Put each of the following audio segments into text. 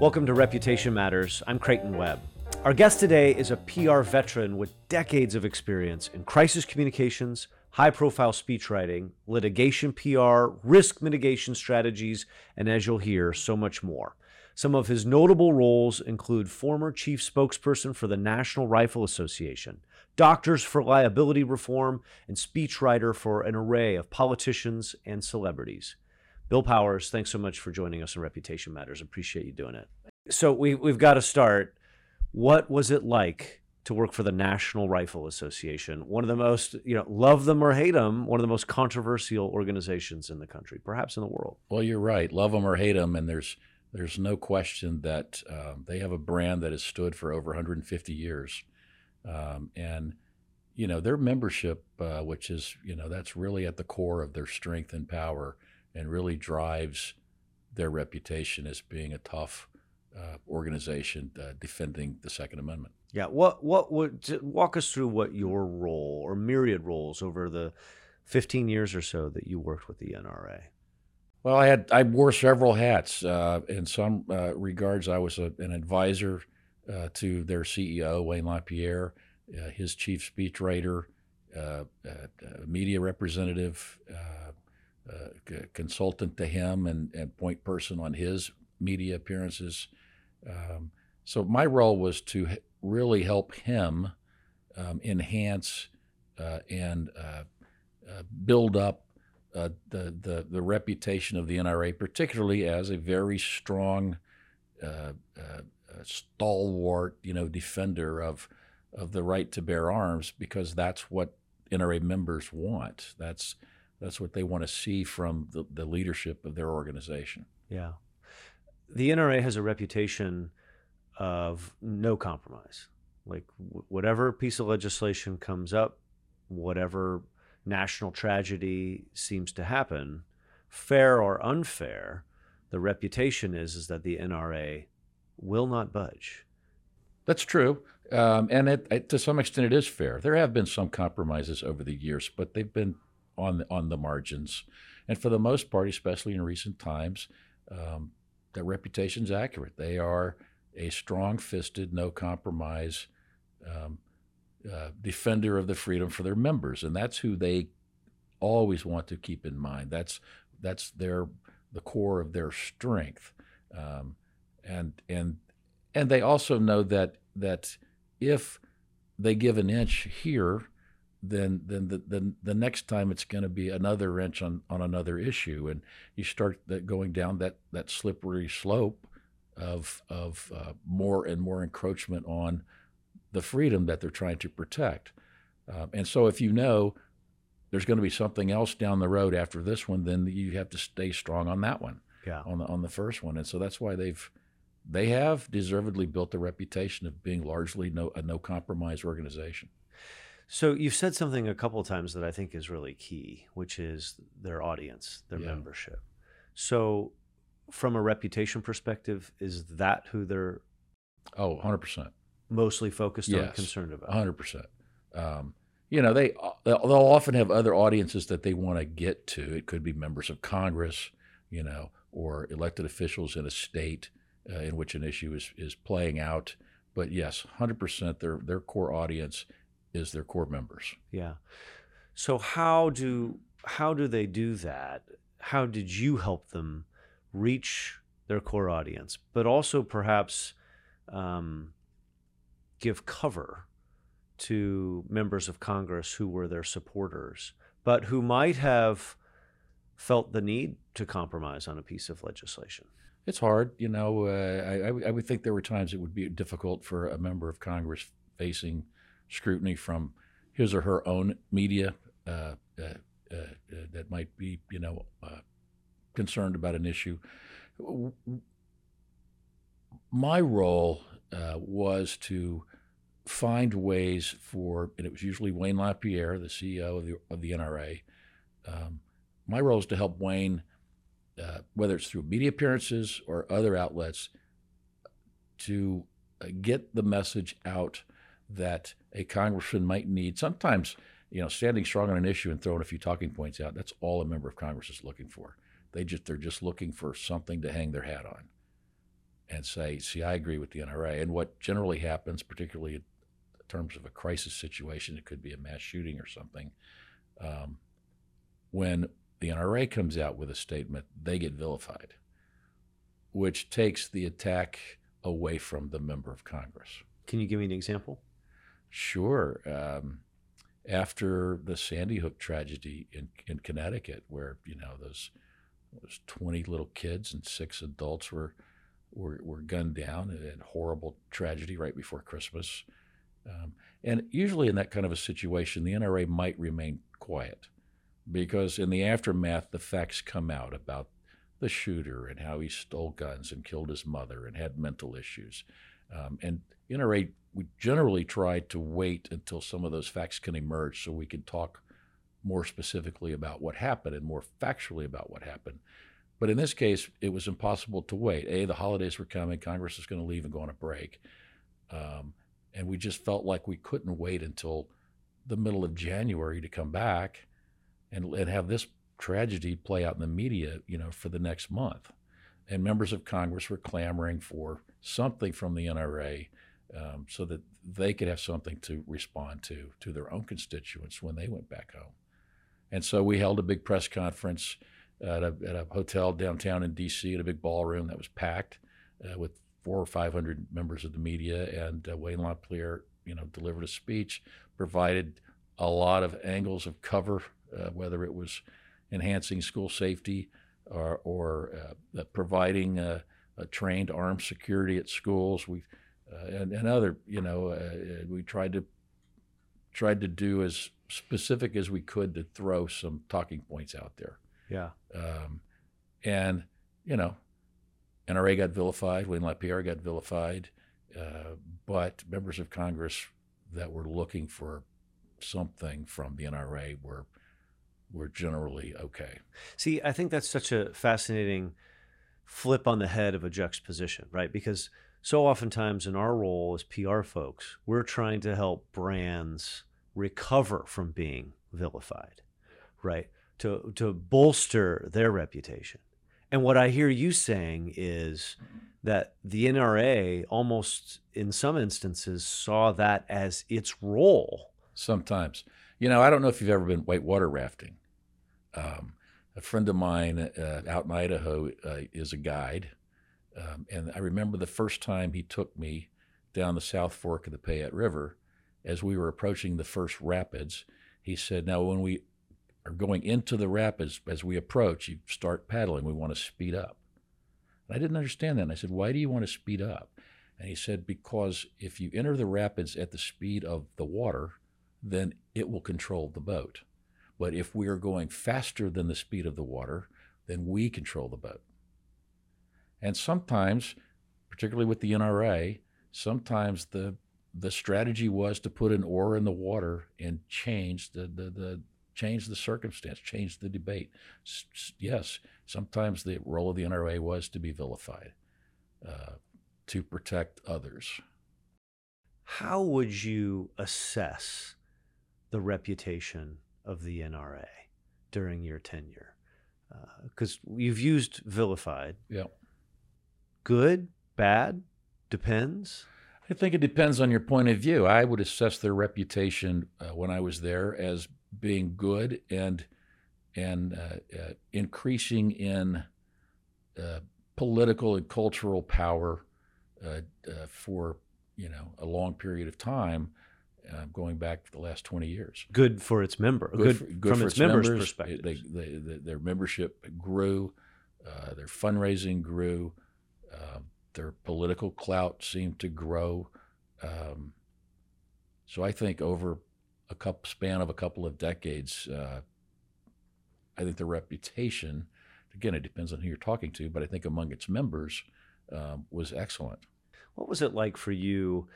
Welcome to Reputation Matters. I'm Creighton Webb. Our guest today is a PR veteran with decades of experience in crisis communications, high profile speech writing, litigation PR, risk mitigation strategies, and as you'll hear, so much more. Some of his notable roles include former chief spokesperson for the National Rifle Association, Doctors for Liability Reform, and speechwriter for an array of politicians and celebrities. Bill Powers, thanks so much for joining us on Reputation Matters. Appreciate you doing it. So we, we've got to start. What was it like to work for the National Rifle Association? One of the most, you know, love them or hate them, one of the most controversial organizations in the country, perhaps in the world. Well, you're right. Love them or hate them, and there's there's no question that um, they have a brand that has stood for over 150 years, um, and you know their membership, uh, which is you know that's really at the core of their strength and power and really drives their reputation as being a tough uh, organization uh, defending the Second Amendment. Yeah. What what would walk us through what your role or myriad roles over the 15 years or so that you worked with the NRA? Well, I had I wore several hats. Uh, in some uh, regards, I was a, an advisor uh, to their CEO Wayne LaPierre, uh, his chief speechwriter, media representative consultant to him and, and, point person on his media appearances. Um, so my role was to really help him um, enhance uh, and uh, uh, build up uh, the, the, the reputation of the NRA, particularly as a very strong, uh, uh, stalwart, you know, defender of of the right to bear arms, because that's what NRA members want. That's that's what they want to see from the, the leadership of their organization. Yeah. The NRA has a reputation of no compromise. Like w- whatever piece of legislation comes up, whatever national tragedy seems to happen, fair or unfair, the reputation is is that the NRA will not budge. That's true, um, and it, it, to some extent, it is fair. There have been some compromises over the years, but they've been on the, on the margins. And for the most part, especially in recent times, um, their reputation's accurate. They are a strong-fisted, no compromise um, uh, defender of the freedom for their members, and that's who they always want to keep in mind. That's that's their the core of their strength, um, and and and they also know that that if they give an inch here, then then the, the, the next time it's going to be another wrench on, on another issue, and you start that going down that, that slippery slope of of uh, more and more encroachment on the freedom that they're trying to protect. Uh, and so, if you know there's going to be something else down the road after this one, then you have to stay strong on that one, yeah. on the on the first one. And so that's why they've they have deservedly built a reputation of being largely no a no compromise organization. So you've said something a couple of times that I think is really key, which is their audience, their yeah. membership. So from a reputation perspective, is that who they're Oh, 100%. Mostly focused yes, on concerned about. 100%. Um, you know, they they'll often have other audiences that they want to get to. It could be members of Congress, you know, or elected officials in a state uh, in which an issue is is playing out. But yes, 100% their their core audience is their core members. Yeah. So how do how do they do that? How did you help them reach their core audience, but also perhaps um, give cover to members of Congress who were their supporters, but who might have felt the need to compromise on a piece of legislation? It's hard, you know. Uh, I, I would think there were times it would be difficult for a member of Congress facing scrutiny from his or her own media uh, uh, uh, that might be, you know, concerned about an issue. My role was to find ways for, and it was usually Wayne LaPierre, the CEO of the, of the NRA. Um, my role is to help Wayne, uh, whether it's through media appearances or other outlets, to uh, get the message out that a congressman might need. Sometimes, you know, standing strong on an issue and throwing a few talking points out, that's all a member of Congress is looking for. They just they're just looking for something to hang their hat on. and say, see, I agree with the NRA. And what generally happens, particularly in terms of a crisis situation, it could be a mass shooting or something, um, when the NRA comes out with a statement, they get vilified, which takes the attack away from the member of Congress. Can you give me an example? Sure. Um, after the Sandy Hook tragedy in, in Connecticut, where you know those those 20 little kids and six adults were were, were gunned down in horrible tragedy right before Christmas. Um, and usually in that kind of a situation, the NRA might remain quiet because in the aftermath, the facts come out about the shooter and how he stole guns and killed his mother and had mental issues. Um, and NRA, we generally try to wait until some of those facts can emerge so we can talk more specifically about what happened and more factually about what happened. But in this case, it was impossible to wait. A, the holidays were coming, Congress was going to leave and go on a break. Um, and we just felt like we couldn't wait until the middle of January to come back and, and have this tragedy play out in the media, you know, for the next month. And members of Congress were clamoring for something from the NRA um, so that they could have something to respond to to their own constituents when they went back home. And so we held a big press conference at a, at a hotel downtown in D.C. at a big ballroom that was packed uh, with four or five hundred members of the media, and uh, Wayne LaPierre, you know, delivered a speech, provided a lot of angles of cover, uh, whether it was enhancing school safety or, or uh, providing uh, trained armed security at schools. We uh, and, and other, you know, we tried to tried to do as specific as we could to throw some talking points out there. Yeah. Um, and, you know, NRA got vilified, Wayne LaPierre got vilified, uh, but members of Congress that were looking for something from the NRA were were generally okay. See, I think that's such a fascinating flip on the head of a juxtaposition, right? Because so oftentimes in our role as PR folks, we're trying to help brands recover from being vilified, right? To, to bolster their reputation. And what I hear you saying is that the NRA almost in some instances saw that as its role. Sometimes. You know, I don't know if you've ever been whitewater rafting. Um, a friend of mine uh, out in Idaho uh, is a guide. Um, and I remember the first time he took me down the South Fork of the Payette River as we were approaching the first rapids, he said, Now, when we are going into the rapids, as we approach, you start paddling. We want to speed up. And I didn't understand that. And I said, Why do you want to speed up? And he said, Because if you enter the rapids at the speed of the water, then it will control the boat. But if we are going faster than the speed of the water, then we control the boat. And sometimes, particularly with the NRA, sometimes the the strategy was to put an oar in the water and change the, the, the change the circumstance, change the debate. S- yes, sometimes the role of the NRA was to be vilified, uh, to protect others. How would you assess the reputation of the NRA during your tenure? Because uh, you've used vilified. Yeah. Good, bad, depends. I think it depends on your point of view. I would assess their reputation uh, when I was there as being good and and uh, uh, increasing in uh, political and cultural power uh, uh, for you know a long period of time, going back for the last twenty years. Good for its member. Good, good, for, good from its, its members', members perspective. They, they, they, their membership grew, their fundraising grew. Um, their political clout seemed to grow. Um, so I think over a couple, span of a couple of decades, uh, I think the reputation, again, it depends on who you're talking to, but I think among its members um, was excellent. What was it like for you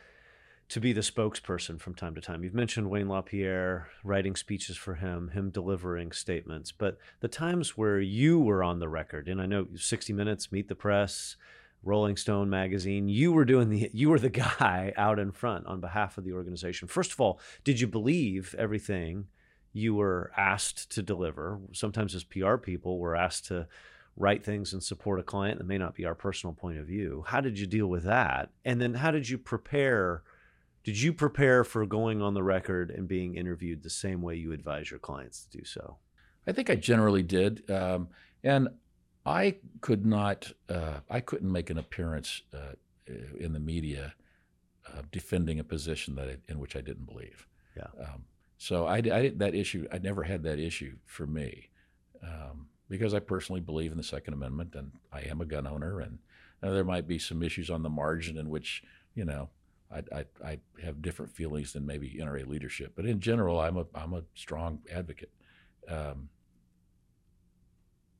to be the spokesperson from time to time? You've mentioned Wayne LaPierre writing speeches for him, him delivering statements, but the times where you were on the record, and I know 60 Minutes, Meet the Press, Rolling Stone magazine. You were doing the you were the guy out in front on behalf of the organization. First of all, did you believe everything you were asked to deliver? Sometimes as PR people, we're asked to write things and support a client that may not be our personal point of view. How did you deal with that? And then how did you prepare? Did you prepare for going on the record and being interviewed the same way you advise your clients to do so? I think I generally did, um, and I could not. Uh, I couldn't make an appearance uh, in the media uh, defending a position that I, in which I didn't believe. Yeah. Um, so I, I that issue. I never had that issue for me um, because I personally believe in the Second Amendment, and I am a gun owner, and uh, there might be some issues on the margin in which you know I, I, I, have different feelings than maybe NRA leadership. But in general, I'm a I'm a strong advocate. Um,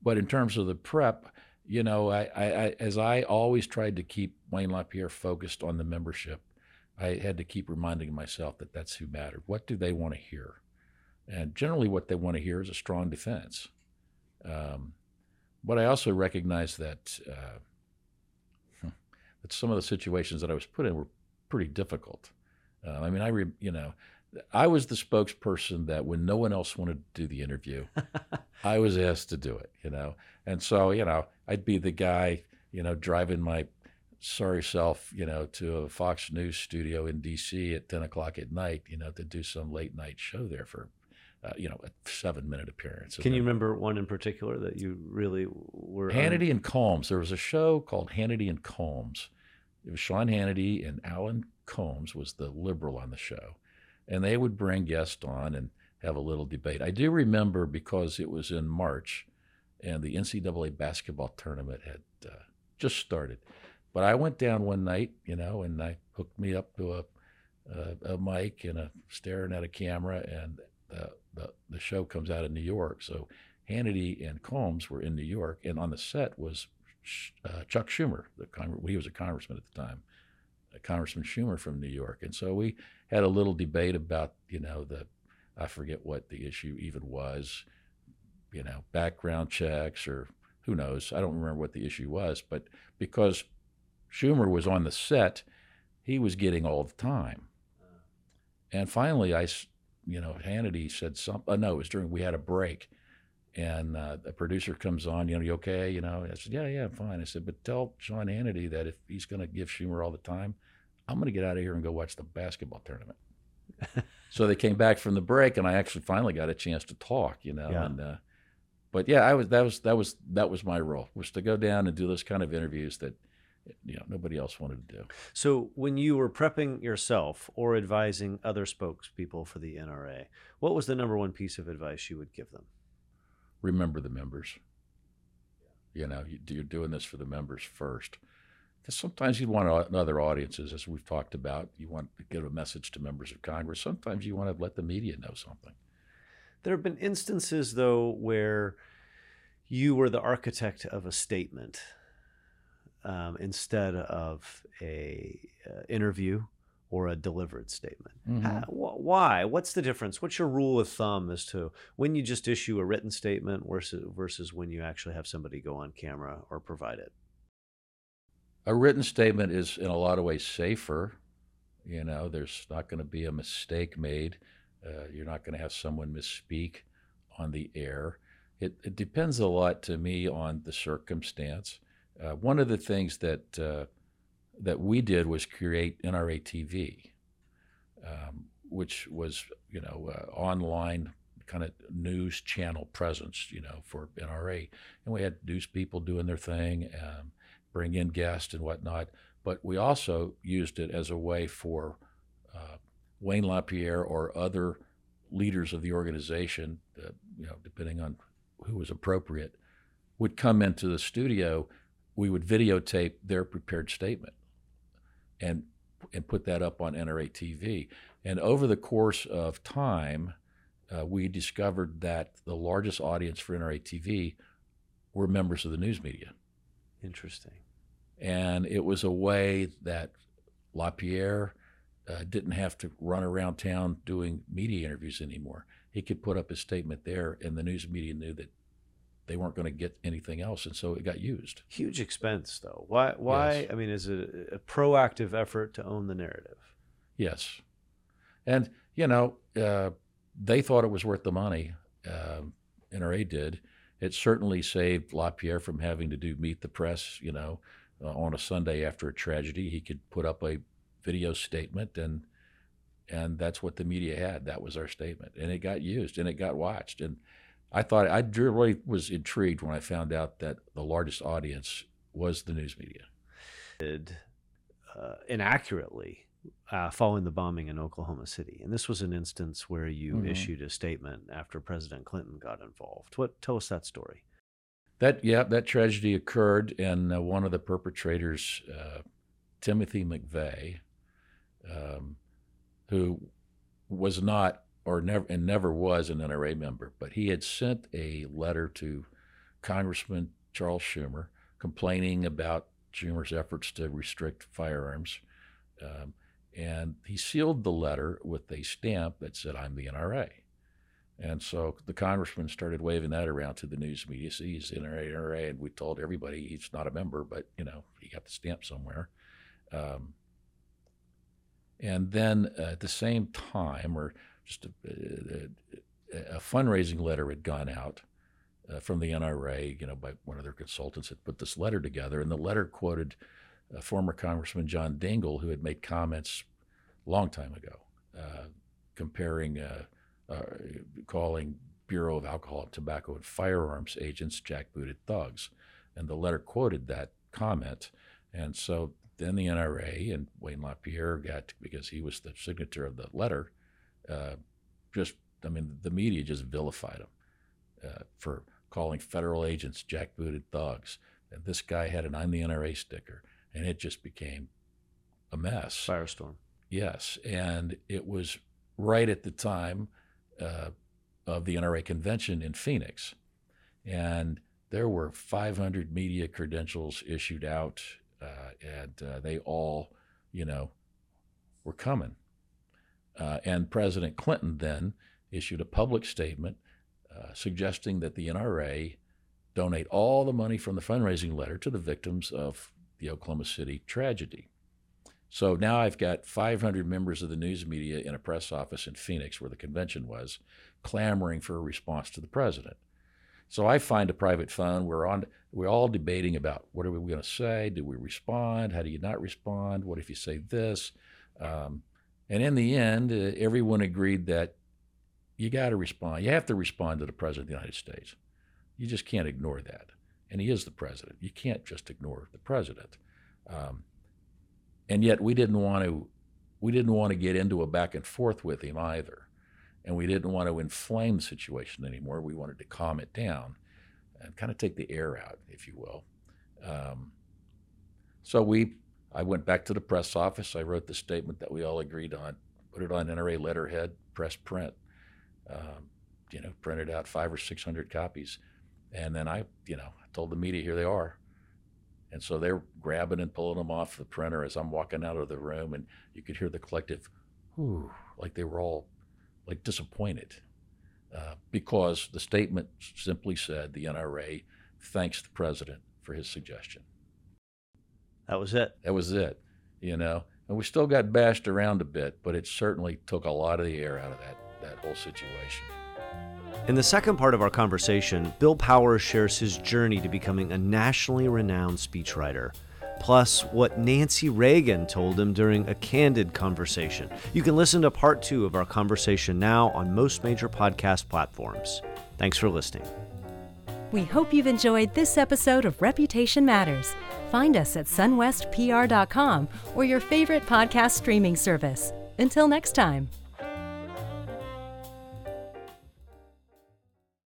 but in terms of the prep, you know, I, I, as I always tried to keep Wayne LaPierre focused on the membership, I had to keep reminding myself that that's who mattered. What do they want to hear? And generally, what they want to hear is a strong defense. Um, but I also recognize that uh, that some of the situations that I was put in were pretty difficult. Uh, I mean, I re, you know, I was the spokesperson that when no one else wanted to do the interview, I was asked to do it. You know, and so you know, I'd be the guy, you know, driving my sorry self, you know, to a Fox News studio in D.C. at 10 o'clock at night, you know, to do some late night show there for, uh, you know, a seven minute appearance. Can you remember one in particular that you really were? Hannity and Colmes. There was a show called Hannity and Colmes. It was Sean Hannity and Alan Colmes was the liberal on the show, and they would bring guests on and have a little debate. I do remember because it was in March, and the NCAA basketball tournament had uh, just started but I went down one night, you know, and I hooked me up to a a, a mic and a staring at a camera, and the, the the show comes out in New York. So Hannity and Colmes were in New York, and on the set was uh, Chuck Schumer. The he was a congressman at the time, Congressman Schumer from New York, and so we had a little debate about you know the I forget what the issue even was, you know, background checks or who knows. I don't remember what the issue was, but because Schumer was on the set, he was getting all the time. And finally, I, you know, Hannity said something. Uh, no, it was during we had a break, and uh, the producer comes on. You know, you okay? You know, I said, yeah, yeah, I'm fine. I said, but tell Sean Hannity that if he's going to give Schumer all the time, I'm going to get out of here and go watch the basketball tournament. so they came back from the break, and I actually finally got a chance to talk. You know, yeah. and uh, but yeah, I was that was that was that was my role was to go down and do those kind of interviews that you know nobody else wanted to do. So when you were prepping yourself or advising other spokespeople for the NRA, what was the number one piece of advice you would give them? Remember the members. You know, you're doing this for the members first. Because sometimes you want other audiences, as we've talked about. You want to give a message to members of Congress. Sometimes you want to let the media know something. There have been instances, though, where you were the architect of a statement um, instead of a uh, interview or a delivered statement. Mm-hmm. How, wh- why? What's the difference? What's your rule of thumb as to when you just issue a written statement versus versus when you actually have somebody go on camera or provide it? A written statement is in a lot of ways safer. You know, there's not going to be a mistake made. Uh, you're not going to have someone misspeak on the air. It, it depends a lot to me on the circumstance. Uh, one of the things that uh, that we did was create NRA TV, um, which was you know uh, online kind of news channel presence, you know, for NRA, and we had news people doing their thing, um, bring in guests and whatnot. But we also used it as a way for uh, Wayne LaPierre or other leaders of the organization, uh, you know, depending on who was appropriate, would come into the studio. We would videotape their prepared statement and and put that up on NRA TV. And over the course of time, uh, we discovered that the largest audience for NRA TV were members of the news media. Interesting. And it was a way that LaPierre uh, didn't have to run around town doing media interviews anymore. He could put up his statement there, and the news media knew that they weren't going to get anything else, and so it got used. Huge expense, though. Why? Why? Yes. I mean, is it a proactive effort to own the narrative? Yes, and you know, uh, they thought it was worth the money. Uh, NRA did, it certainly saved LaPierre from having to do meet the press, you know, uh, on a Sunday after a tragedy. He could put up a video statement and and that's what the media had. That was our statement, and it got used and it got watched. And I thought I really was intrigued when I found out that the largest audience was the news media. Uh, inaccurately uh, following the bombing in Oklahoma City, and this was an instance where you mm-hmm. issued a statement after President Clinton got involved. What tell us that story? That yeah, that tragedy occurred, and uh, one of the perpetrators, uh, Timothy McVeigh, um, who was not or never and never was an NRA member, but he had sent a letter to Congressman Charles Schumer complaining about Schumer's efforts to restrict firearms. Um, and he sealed the letter with a stamp that said, I'm the NRA. And so the congressman started waving that around to the news media. See, he's NRA, NRA. And we told everybody he's not a member, but, you know, he got the stamp somewhere. Um, and then uh, at the same time, or just a, a, a, fundraising letter had gone out uh, from the NRA, you know, by one of their consultants had put this letter together, and the letter quoted uh, former Congressman John Dingell, who had made comments a long time ago, uh, comparing, uh, uh, calling Bureau of Alcohol, Tobacco, and Firearms agents jackbooted thugs, and the letter quoted that comment, and so then the NRA and Wayne LaPierre got because he was the signature of the letter. Uh, just, I mean, the media just vilified him uh, for calling federal agents jackbooted thugs. And this guy had an "I'm the NRA" sticker, and it just became a mess. Firestorm. Yes, and it was right at the time uh, of the NRA convention in Phoenix, and there were 500 media credentials issued out uh, and uh, they all, you know, were coming. Uh, and President Clinton then issued a public statement suggesting that the NRA donate all the money from the fundraising letter to the victims of the Oklahoma City tragedy. So now I've got 500 members of the news media in a press office in Phoenix, where the convention was, clamoring for a response to the president. So I find a private phone. We're on. We're all debating about what are we going to say? Do we respond? How do you not respond? What if you say this? Um, and in the end, uh, everyone agreed that you got to respond. You have to respond to the president of the United States. You just can't ignore that. And he is the president. You can't just ignore the president. Um, and yet we didn't want to. We didn't want to get into a back and forth with him either and we didn't want to inflame the situation anymore. We wanted to calm it down and kind of take the air out, if you will. Um, so we, I went back to the press office. I wrote the statement that we all agreed on, put it on NRA letterhead, press print. Um, you know, printed out five or six hundred copies, and then I, you know, told the media, here they are. And so they're grabbing and pulling them off the printer as I'm walking out of the room, and you could hear the collective, whew, like they were all like disappointed uh, because the statement simply said the NRA thanks the president for his suggestion. That was it. That was it, you know. And we still got bashed around a bit, but it certainly took a lot of the air out of that, that whole situation. In the second part of our conversation, Bill Powers shares his journey to becoming a nationally renowned speechwriter plus what Nancy Reagan told him during a candid conversation. You can listen to part two of our conversation now on most major podcast platforms. Thanks for listening. We hope you've enjoyed this episode of Reputation Matters. Find us at sunwestpr.com or your favorite podcast streaming service. Until next time.